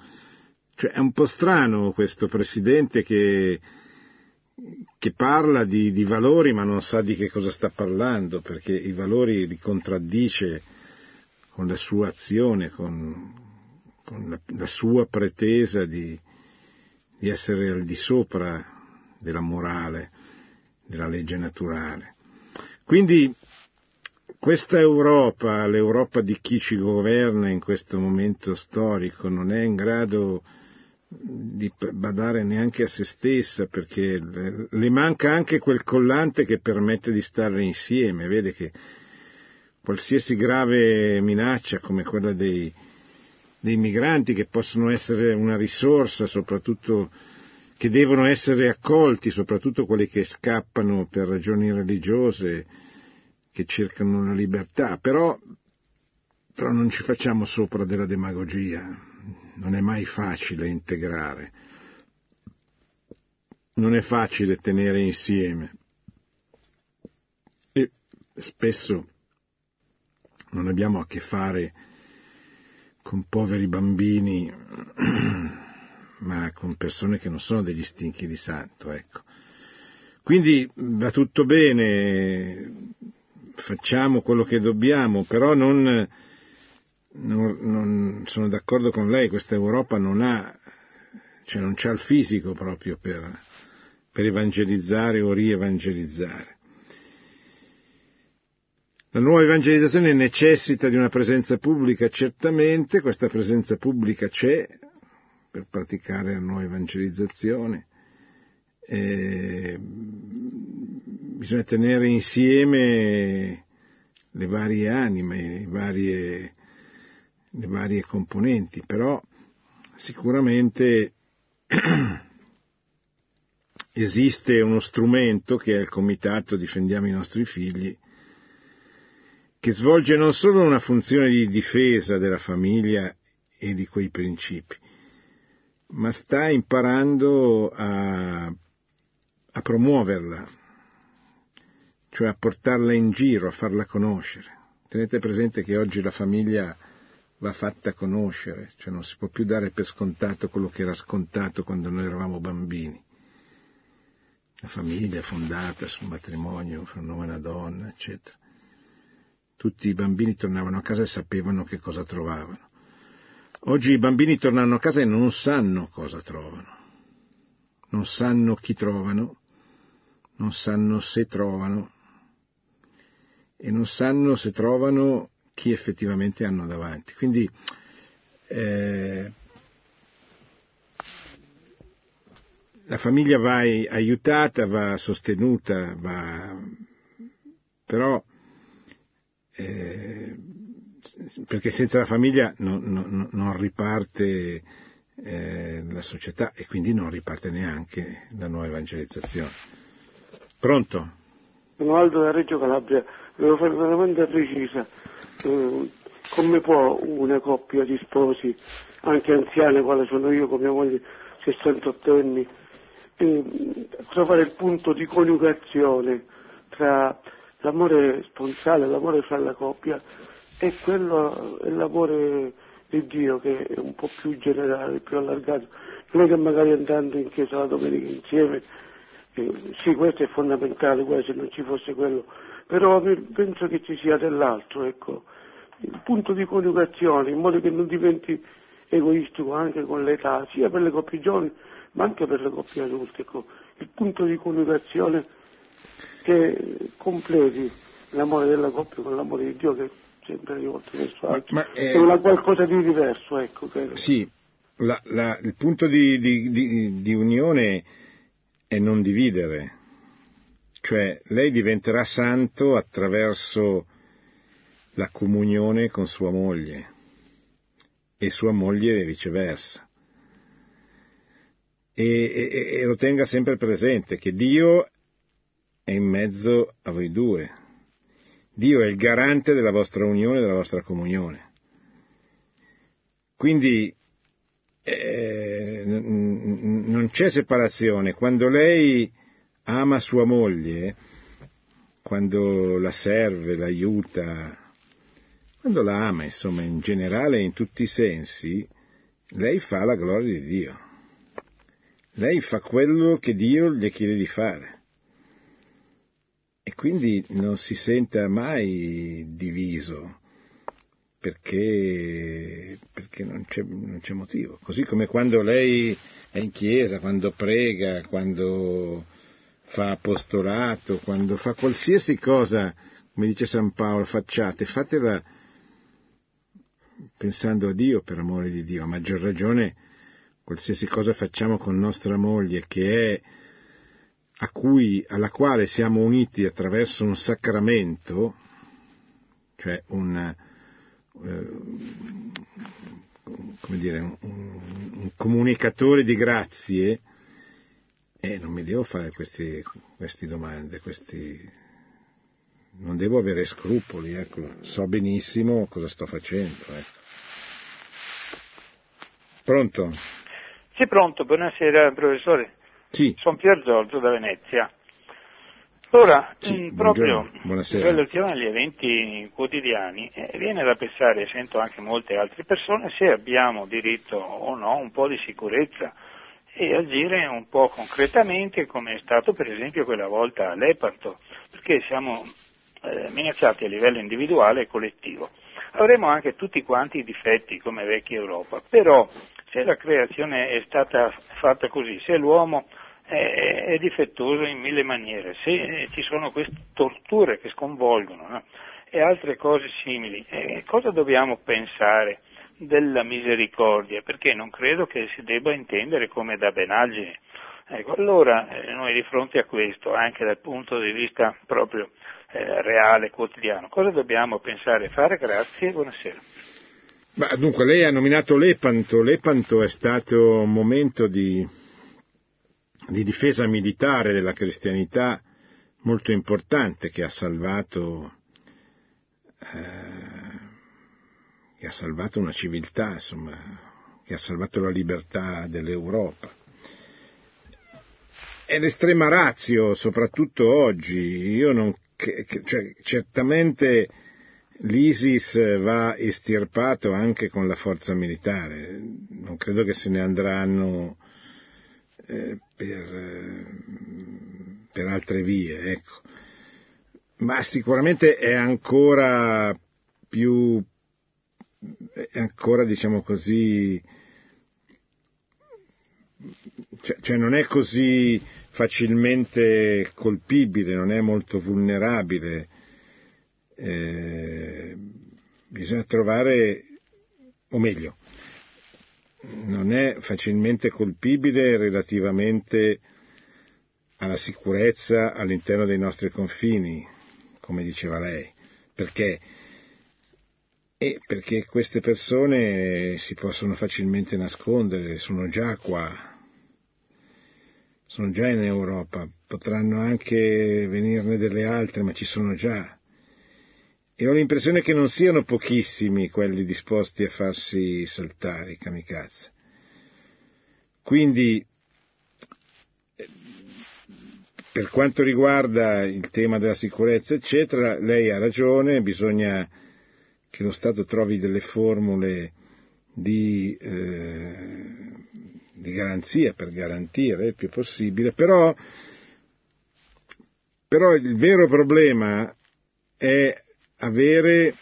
Cioè è un po' strano questo presidente che, che parla di, di, valori ma non sa di che cosa sta parlando, perché i valori li contraddice con la sua azione, con, con la, la, sua pretesa di, di essere al di sopra della morale della legge naturale. Quindi questa Europa, l'Europa di chi ci governa in questo momento storico, non è in grado di badare neanche a se stessa perché le manca anche quel collante che permette di stare insieme. Vede che qualsiasi grave minaccia come quella dei, dei migranti che possono essere una risorsa soprattutto che devono essere accolti, soprattutto quelli che scappano per ragioni religiose, che cercano la libertà, però, però non ci facciamo sopra della demagogia, non è mai facile integrare, non è facile tenere insieme e spesso non abbiamo a che fare con poveri bambini ma con persone che non sono degli stinchi di santo, ecco. Quindi va tutto bene, facciamo quello che dobbiamo, però non, non, non sono d'accordo con lei, questa Europa non ha, cioè non c'ha il fisico proprio per, per evangelizzare o rievangelizzare. La nuova evangelizzazione necessita di una presenza pubblica, certamente, questa presenza pubblica c'è per praticare la nuova evangelizzazione. Eh, bisogna tenere insieme le varie anime, le varie, le varie componenti, però sicuramente esiste uno strumento che è il Comitato Difendiamo i nostri figli, che svolge non solo una funzione di difesa della famiglia e di quei principi, ma sta imparando a, a promuoverla, cioè a portarla in giro, a farla conoscere. Tenete presente che oggi la famiglia va fatta conoscere, cioè non si può più dare per scontato quello che era scontato quando noi eravamo bambini. La famiglia fondata sul matrimonio fra un uomo e una donna, eccetera tutti i bambini tornavano a casa e sapevano che cosa trovavano. Oggi i bambini tornano a casa e non sanno cosa trovano, non sanno chi trovano, non sanno se trovano e non sanno se trovano chi effettivamente hanno davanti. Quindi eh, la famiglia va aiutata, va sostenuta, va, però eh, perché senza la famiglia non, non, non riparte eh, la società e quindi non riparte neanche la nuova evangelizzazione. Pronto? Sono Aldo da Reggio Calabria, devo fare una domanda precisa. Eh, come può una coppia di sposi, anche anziane, quale sono io con mia moglie, 68 anni, eh, trovare il punto di coniugazione tra l'amore sponsale, l'amore fra la coppia è quello, l'amore di Dio che è un po' più generale, più allargato. Non è che magari andando in chiesa la domenica insieme, eh, sì questo è fondamentale, guarda, se non ci fosse quello, però penso che ci sia dell'altro, ecco, il punto di coniugazione, in modo che non diventi egoistico anche con l'età, sia per le coppie giovani ma anche per le coppie adulte, ecco, il punto di coniugazione che completi l'amore della coppia con l'amore di Dio che è sempre rivolto verso altri. Ma, ma è... è una qualcosa di diverso, ecco. Credo. Sì, la, la, il punto di, di, di, di unione è non dividere, cioè lei diventerà santo attraverso la comunione con sua moglie e sua moglie viceversa. E, e, e, lo tenga sempre presente che Dio è in mezzo a voi due. Dio è il garante della vostra unione, della vostra comunione. Quindi eh, non c'è separazione. Quando lei ama sua moglie, quando la serve, l'aiuta, quando la ama, insomma, in generale in tutti i sensi, lei fa la gloria di Dio. Lei fa quello che Dio le chiede di fare e quindi non si senta mai diviso perché, perché non, c'è, non, c'è, motivo. Così come quando lei è in chiesa, quando prega, quando fa apostolato, quando fa qualsiasi cosa, come dice San Paolo, facciate, fatela pensando a Dio per amore di Dio, a maggior ragione qualsiasi cosa facciamo con nostra moglie che è cui, alla quale siamo uniti attraverso un sacramento, cioè un, eh, dire, un, un, comunicatore di grazie, e non mi devo fare queste domande, questi, non devo avere scrupoli, ecco, so benissimo cosa sto facendo. Ecco. Pronto? Sì, pronto, buonasera professore. Sì. Sono Pier Giorgio da Venezia. Ora, sì, proprio in relazione agli eventi quotidiani, eh, viene da pensare, sento anche molte altre persone, se abbiamo diritto o no un po' di sicurezza e agire un po' concretamente come è stato per esempio quella volta a Lepanto, perché siamo eh, minacciati a livello individuale e collettivo. Avremo anche tutti quanti i difetti come vecchia Europa, però se la creazione è stata fatta così, se l'uomo è, è difettoso in mille maniere, se ci sono queste torture che sconvolgono no? e altre cose simili. E cosa dobbiamo pensare della misericordia? Perché non credo che si debba intendere come da benaggine. Ecco, allora eh, noi di fronte a questo, anche dal punto di vista proprio eh, reale, quotidiano, cosa dobbiamo pensare e fare? Grazie buonasera. Ma, dunque, lei ha nominato Lepanto. Lepanto è stato un momento di, di difesa militare della cristianità molto importante che ha salvato, eh, che ha salvato una civiltà, insomma, che ha salvato la libertà dell'Europa è l'estrema razio, soprattutto oggi. Io non, cioè, certamente l'ISIS va estirpato anche con la forza militare. Non credo che se ne andranno eh, per, eh, per, altre vie, ecco. Ma sicuramente è ancora più, è ancora, diciamo così, cioè, cioè non è così facilmente colpibile, non è molto vulnerabile. Eh, bisogna trovare, o meglio, non è facilmente colpibile relativamente alla sicurezza all'interno dei nostri confini, come diceva lei, perché, e perché queste persone si possono facilmente nascondere, sono già qua, sono già in Europa, potranno anche venirne delle altre, ma ci sono già. E ho l'impressione che non siano pochissimi quelli disposti a farsi saltare i kamikaze. Quindi, per quanto riguarda il tema della sicurezza, eccetera, lei ha ragione, bisogna che lo Stato trovi delle formule di eh, di garanzia per garantire il più possibile, però, però il vero problema è avere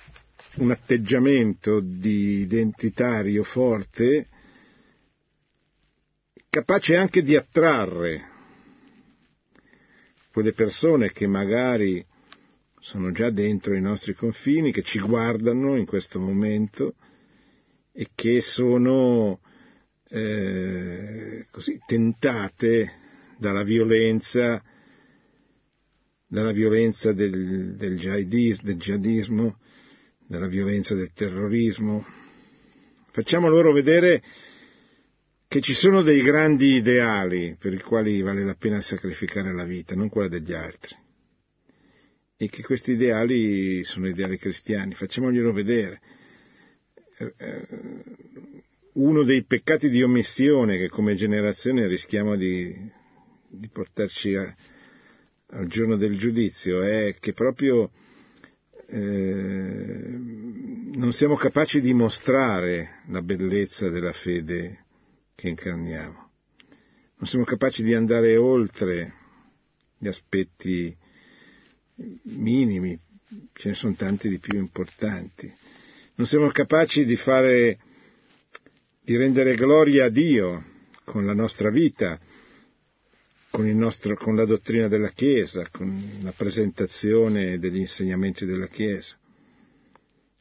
un atteggiamento di identitario forte capace anche di attrarre quelle persone che magari sono già dentro i nostri confini, che ci guardano in questo momento e che sono eh, così, tentate dalla violenza, dalla violenza del, del, jihadismo, del jihadismo, dalla violenza del terrorismo. Facciamo loro vedere che ci sono dei grandi ideali per i quali vale la pena sacrificare la vita, non quella degli altri. E che questi ideali sono ideali cristiani, facciamoglielo vedere. Uno dei peccati di omissione che come generazione rischiamo di, di portarci a, al giorno del giudizio è che proprio eh, non siamo capaci di mostrare la bellezza della fede che incarniamo. Non siamo capaci di andare oltre gli aspetti minimi, ce ne sono tanti di più importanti. Non siamo capaci di fare di rendere gloria a Dio con la nostra vita, con, nostro, con, la dottrina della Chiesa, con la presentazione degli insegnamenti della Chiesa.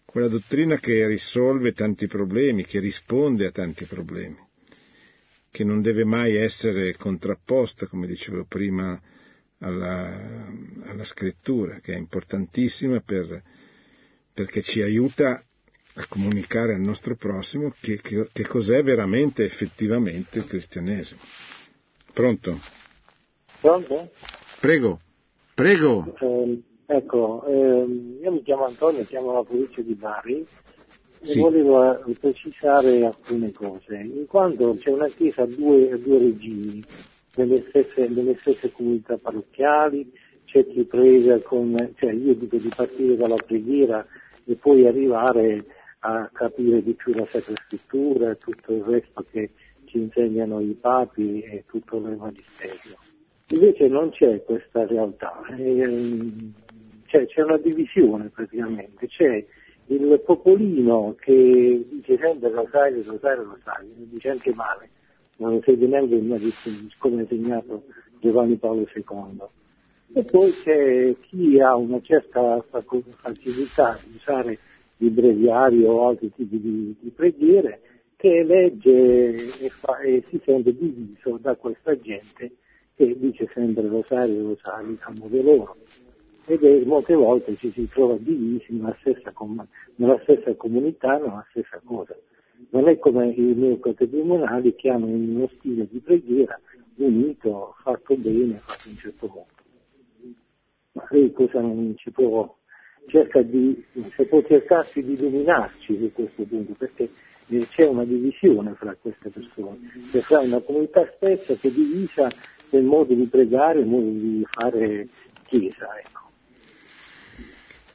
Quella dottrina che risolve tanti problemi, che risponde a tanti problemi, che non deve mai essere contrapposta, come dicevo prima, alla, alla scrittura, che è importantissima per, perché ci aiuta a comunicare al nostro prossimo che, che, che cos'è veramente effettivamente il cristianesimo. Pronto? Pronto? Prego, prego. Eh, ecco, eh, io mi chiamo Antonio, chiamo la provincia di Bari sì. e volevo eh, precisare alcune cose, in quanto c'è una chiesa a due, a due regimi, nelle stesse, nelle stesse comunità parrocchiali, c'è chi prega con, cioè io dico di partire dalla preghiera e poi arrivare a capire di più la Sacra Scrittura e tutto il resto che ci insegnano i papi e tutto il Magisterio. Invece non c'è questa realtà, c'è, c'è una divisione praticamente, c'è il popolino che dice sempre rosario, rosario, rosario, dice anche male, non lo segue neanche come ha insegnato Giovanni Paolo II. E poi c'è chi ha una certa facilità di usare il breviario o altri tipi di, di preghiere che legge e, fa, e, si sente diviso da questa gente che dice sempre rosario, rosario a modo loro. Ed è, molte volte ci si trova divisi nella stessa, nella stessa comunità, nella stessa cosa. Non è come i neocatecumenali che hanno uno stile di preghiera unito, fatto bene, fatto in un certo modo. Ma lei cosa non ci può, cerca di, se può cercarsi di dominarci su questo punto, perché c'è una divisione fra queste persone, c'è fra una comunità stessa che è divisa nel modo di pregare, nel modo di fare chiesa. Ecco.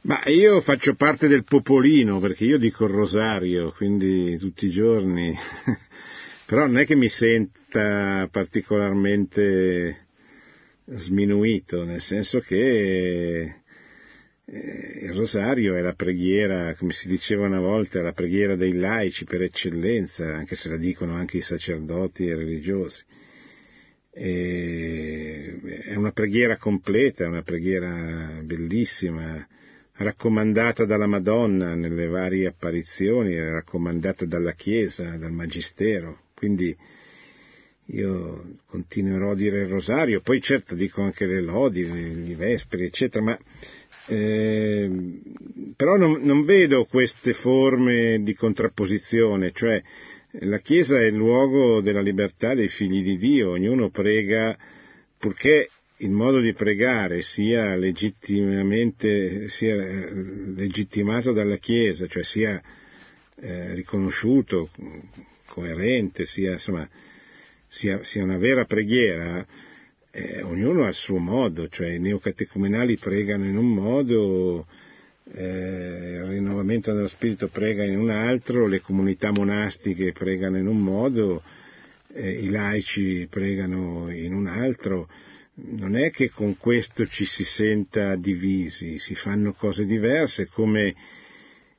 Ma io faccio parte del popolino perché io dico il rosario, quindi tutti i giorni, però non è che mi senta particolarmente sminuito, nel senso che il rosario è la preghiera, come si diceva una volta, la preghiera dei laici per eccellenza, anche se la dicono anche i sacerdoti e i religiosi. E è una preghiera completa, una preghiera bellissima, raccomandata dalla Madonna nelle varie apparizioni, raccomandata dalla Chiesa, dal Magistero. Quindi io continuerò a dire il rosario, poi certo dico anche le lodi, i vesperi, eccetera, ma eh, però non, non, vedo queste forme di contrapposizione, cioè la Chiesa è il luogo della libertà dei figli di Dio, ognuno prega purché il modo di pregare sia legittimamente sia eh, legittimato dalla Chiesa, cioè sia eh, riconosciuto, coerente, sia, insomma, sia, sia una vera preghiera, eh, ognuno ha il suo modo, cioè i neocatecumenali pregano in un modo, eh, il rinnovamento dello spirito prega in un altro, le comunità monastiche pregano in un modo, eh, i laici pregano in un altro. Non è che con questo ci si senta divisi, si fanno cose diverse come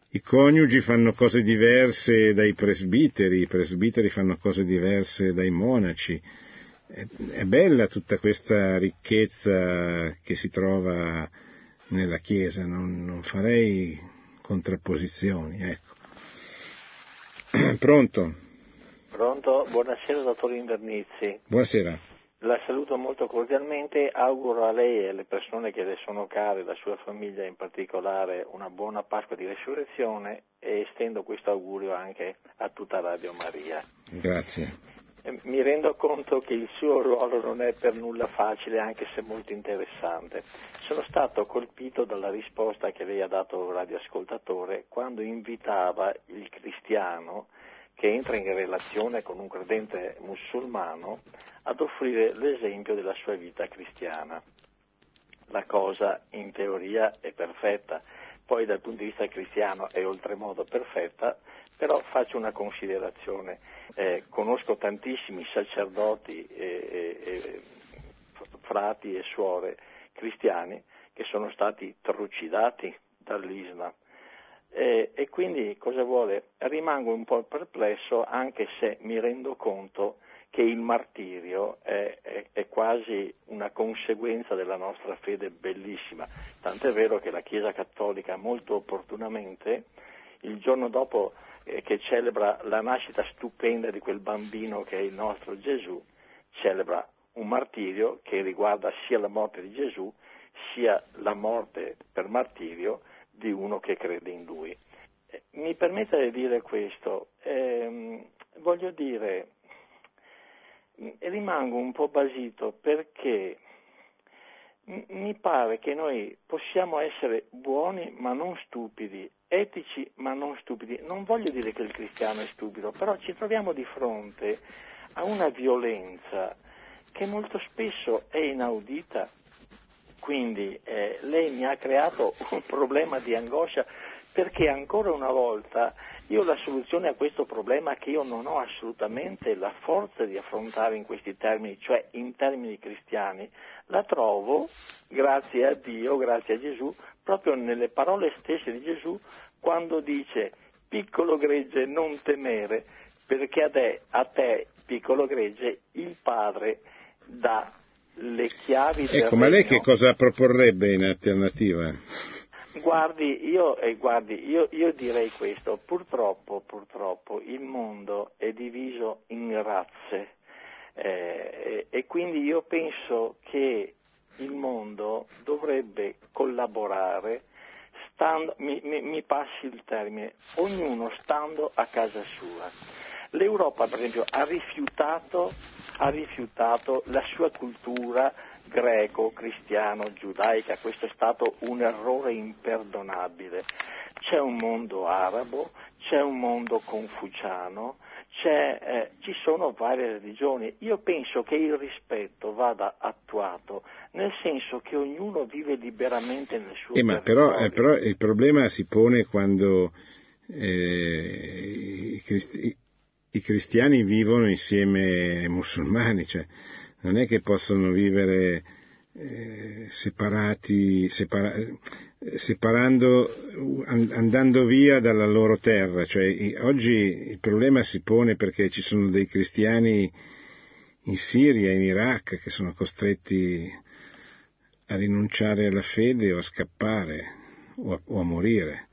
i coniugi fanno cose diverse dai presbiteri, i presbiteri fanno cose diverse dai monaci è, bella tutta questa ricchezza che si trova nella Chiesa, non, non farei contrapposizioni. Ecco. Pronto? Pronto, buonasera dottor Invernizzi. Buonasera. La saluto molto cordialmente, auguro a lei e alle persone che le sono care, la sua famiglia in particolare, una buona Pasqua di Resurrezione e estendo questo augurio anche a tutta Radio Maria. Grazie. Mi rendo conto che il suo ruolo non è per nulla facile, anche se molto interessante. Sono stato colpito dalla risposta che lei ha dato al radioascoltatore quando invitava il cristiano che entra in relazione con un credente musulmano ad offrire l'esempio della sua vita cristiana. La cosa in teoria è perfetta, poi dal punto di vista cristiano è oltremodo perfetta, però faccio una considerazione. Eh, conosco tantissimi sacerdoti, e, e, frati e suore cristiani che sono stati trucidati dall'Islam. Eh, e quindi cosa vuole? Rimango un po' perplesso anche se mi rendo conto che il martirio è, è, è, quasi una conseguenza della nostra fede bellissima. Tant'è vero che la Chiesa Cattolica molto opportunamente il giorno dopo eh, che celebra la nascita stupenda di quel bambino che è il nostro Gesù, celebra un martirio che riguarda sia la morte di Gesù sia la morte per martirio di uno che crede in lui. Eh, mi permette di dire questo, ehm, voglio dire, rimango un po' basito perché mi pare che noi possiamo essere buoni ma non stupidi, etici ma non stupidi. Non voglio dire che il cristiano è stupido, però ci troviamo di fronte a una violenza che molto spesso è inaudita. Quindi eh, lei mi ha creato un problema di angoscia perché ancora una volta io la soluzione a questo problema che io non ho assolutamente la forza di affrontare in questi termini, cioè in termini cristiani, la trovo, grazie a Dio, grazie a Gesù, proprio nelle parole stesse di Gesù quando dice piccolo gregge non temere perché a te, a te piccolo gregge il Padre dà le chiavi ecco, del Ecco, ma lei che cosa proporrebbe in alternativa? Guardi, io, eh, guardi io, io, direi questo, purtroppo, purtroppo il mondo è diviso in razze eh, e quindi io penso che il mondo dovrebbe collaborare stando, mi, mi, mi passi il termine, ognuno stando a casa sua. L'Europa, per esempio, ha rifiutato, ha rifiutato la sua cultura greco, cristiano, giudaica, questo è stato un errore imperdonabile. C'è un mondo arabo, c'è un mondo confuciano, eh, ci sono varie religioni. Io penso che il rispetto vada attuato, nel senso che ognuno vive liberamente nel suo eh, ma però, eh, però, il problema si pone quando eh, i, cristi- i, cristiani vivono insieme ai musulmani, cioè non è che possono vivere eh, separati, separa- separando, andando via dalla loro terra. Cioè, oggi il problema si pone perché ci sono dei cristiani in Siria, in Iraq, che sono costretti a rinunciare alla fede o a scappare o a, o a morire.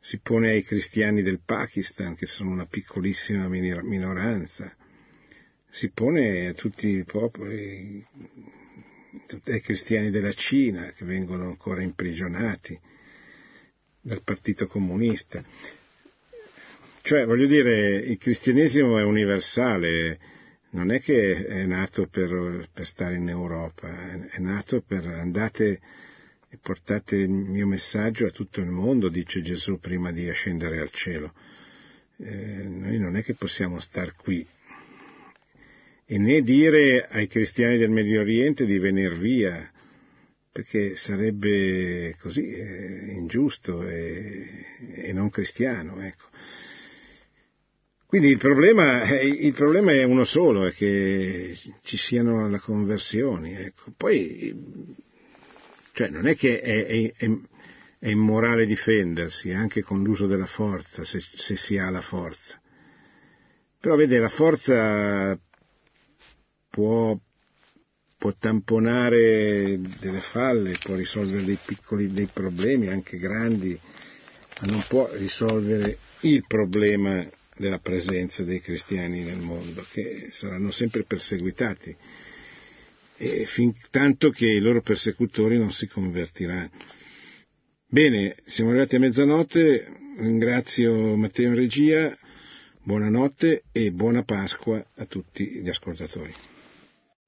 Si pone ai cristiani del Pakistan, che sono una piccolissima minoranza. Si pone a tutti i popoli ai cristiani della Cina che vengono ancora imprigionati dal Partito Comunista. Cioè, voglio dire, il cristianesimo è universale, non è che è nato per, per stare in Europa, è nato per andate e portate il mio messaggio a tutto il mondo, dice Gesù prima di ascendere al cielo. Eh, noi non è che possiamo star qui e né dire ai cristiani del Medio Oriente di venire via, perché sarebbe così eh, ingiusto e, e, non cristiano. Ecco. Quindi il problema, il problema, è uno solo, è che ci siano le conversioni. Ecco. Poi, cioè, non è che è, è, è, immorale difendersi, anche con l'uso della forza, se, se si ha la forza. Però vede, la forza può, può tamponare delle falle, può risolvere dei piccoli dei problemi, anche grandi, ma non può risolvere il problema della presenza dei cristiani nel mondo, che saranno sempre perseguitati, e fin tanto che i loro persecutori non si convertiranno. Bene, siamo arrivati a mezzanotte, ringrazio Matteo in regia, buonanotte e buona Pasqua a tutti gli ascoltatori.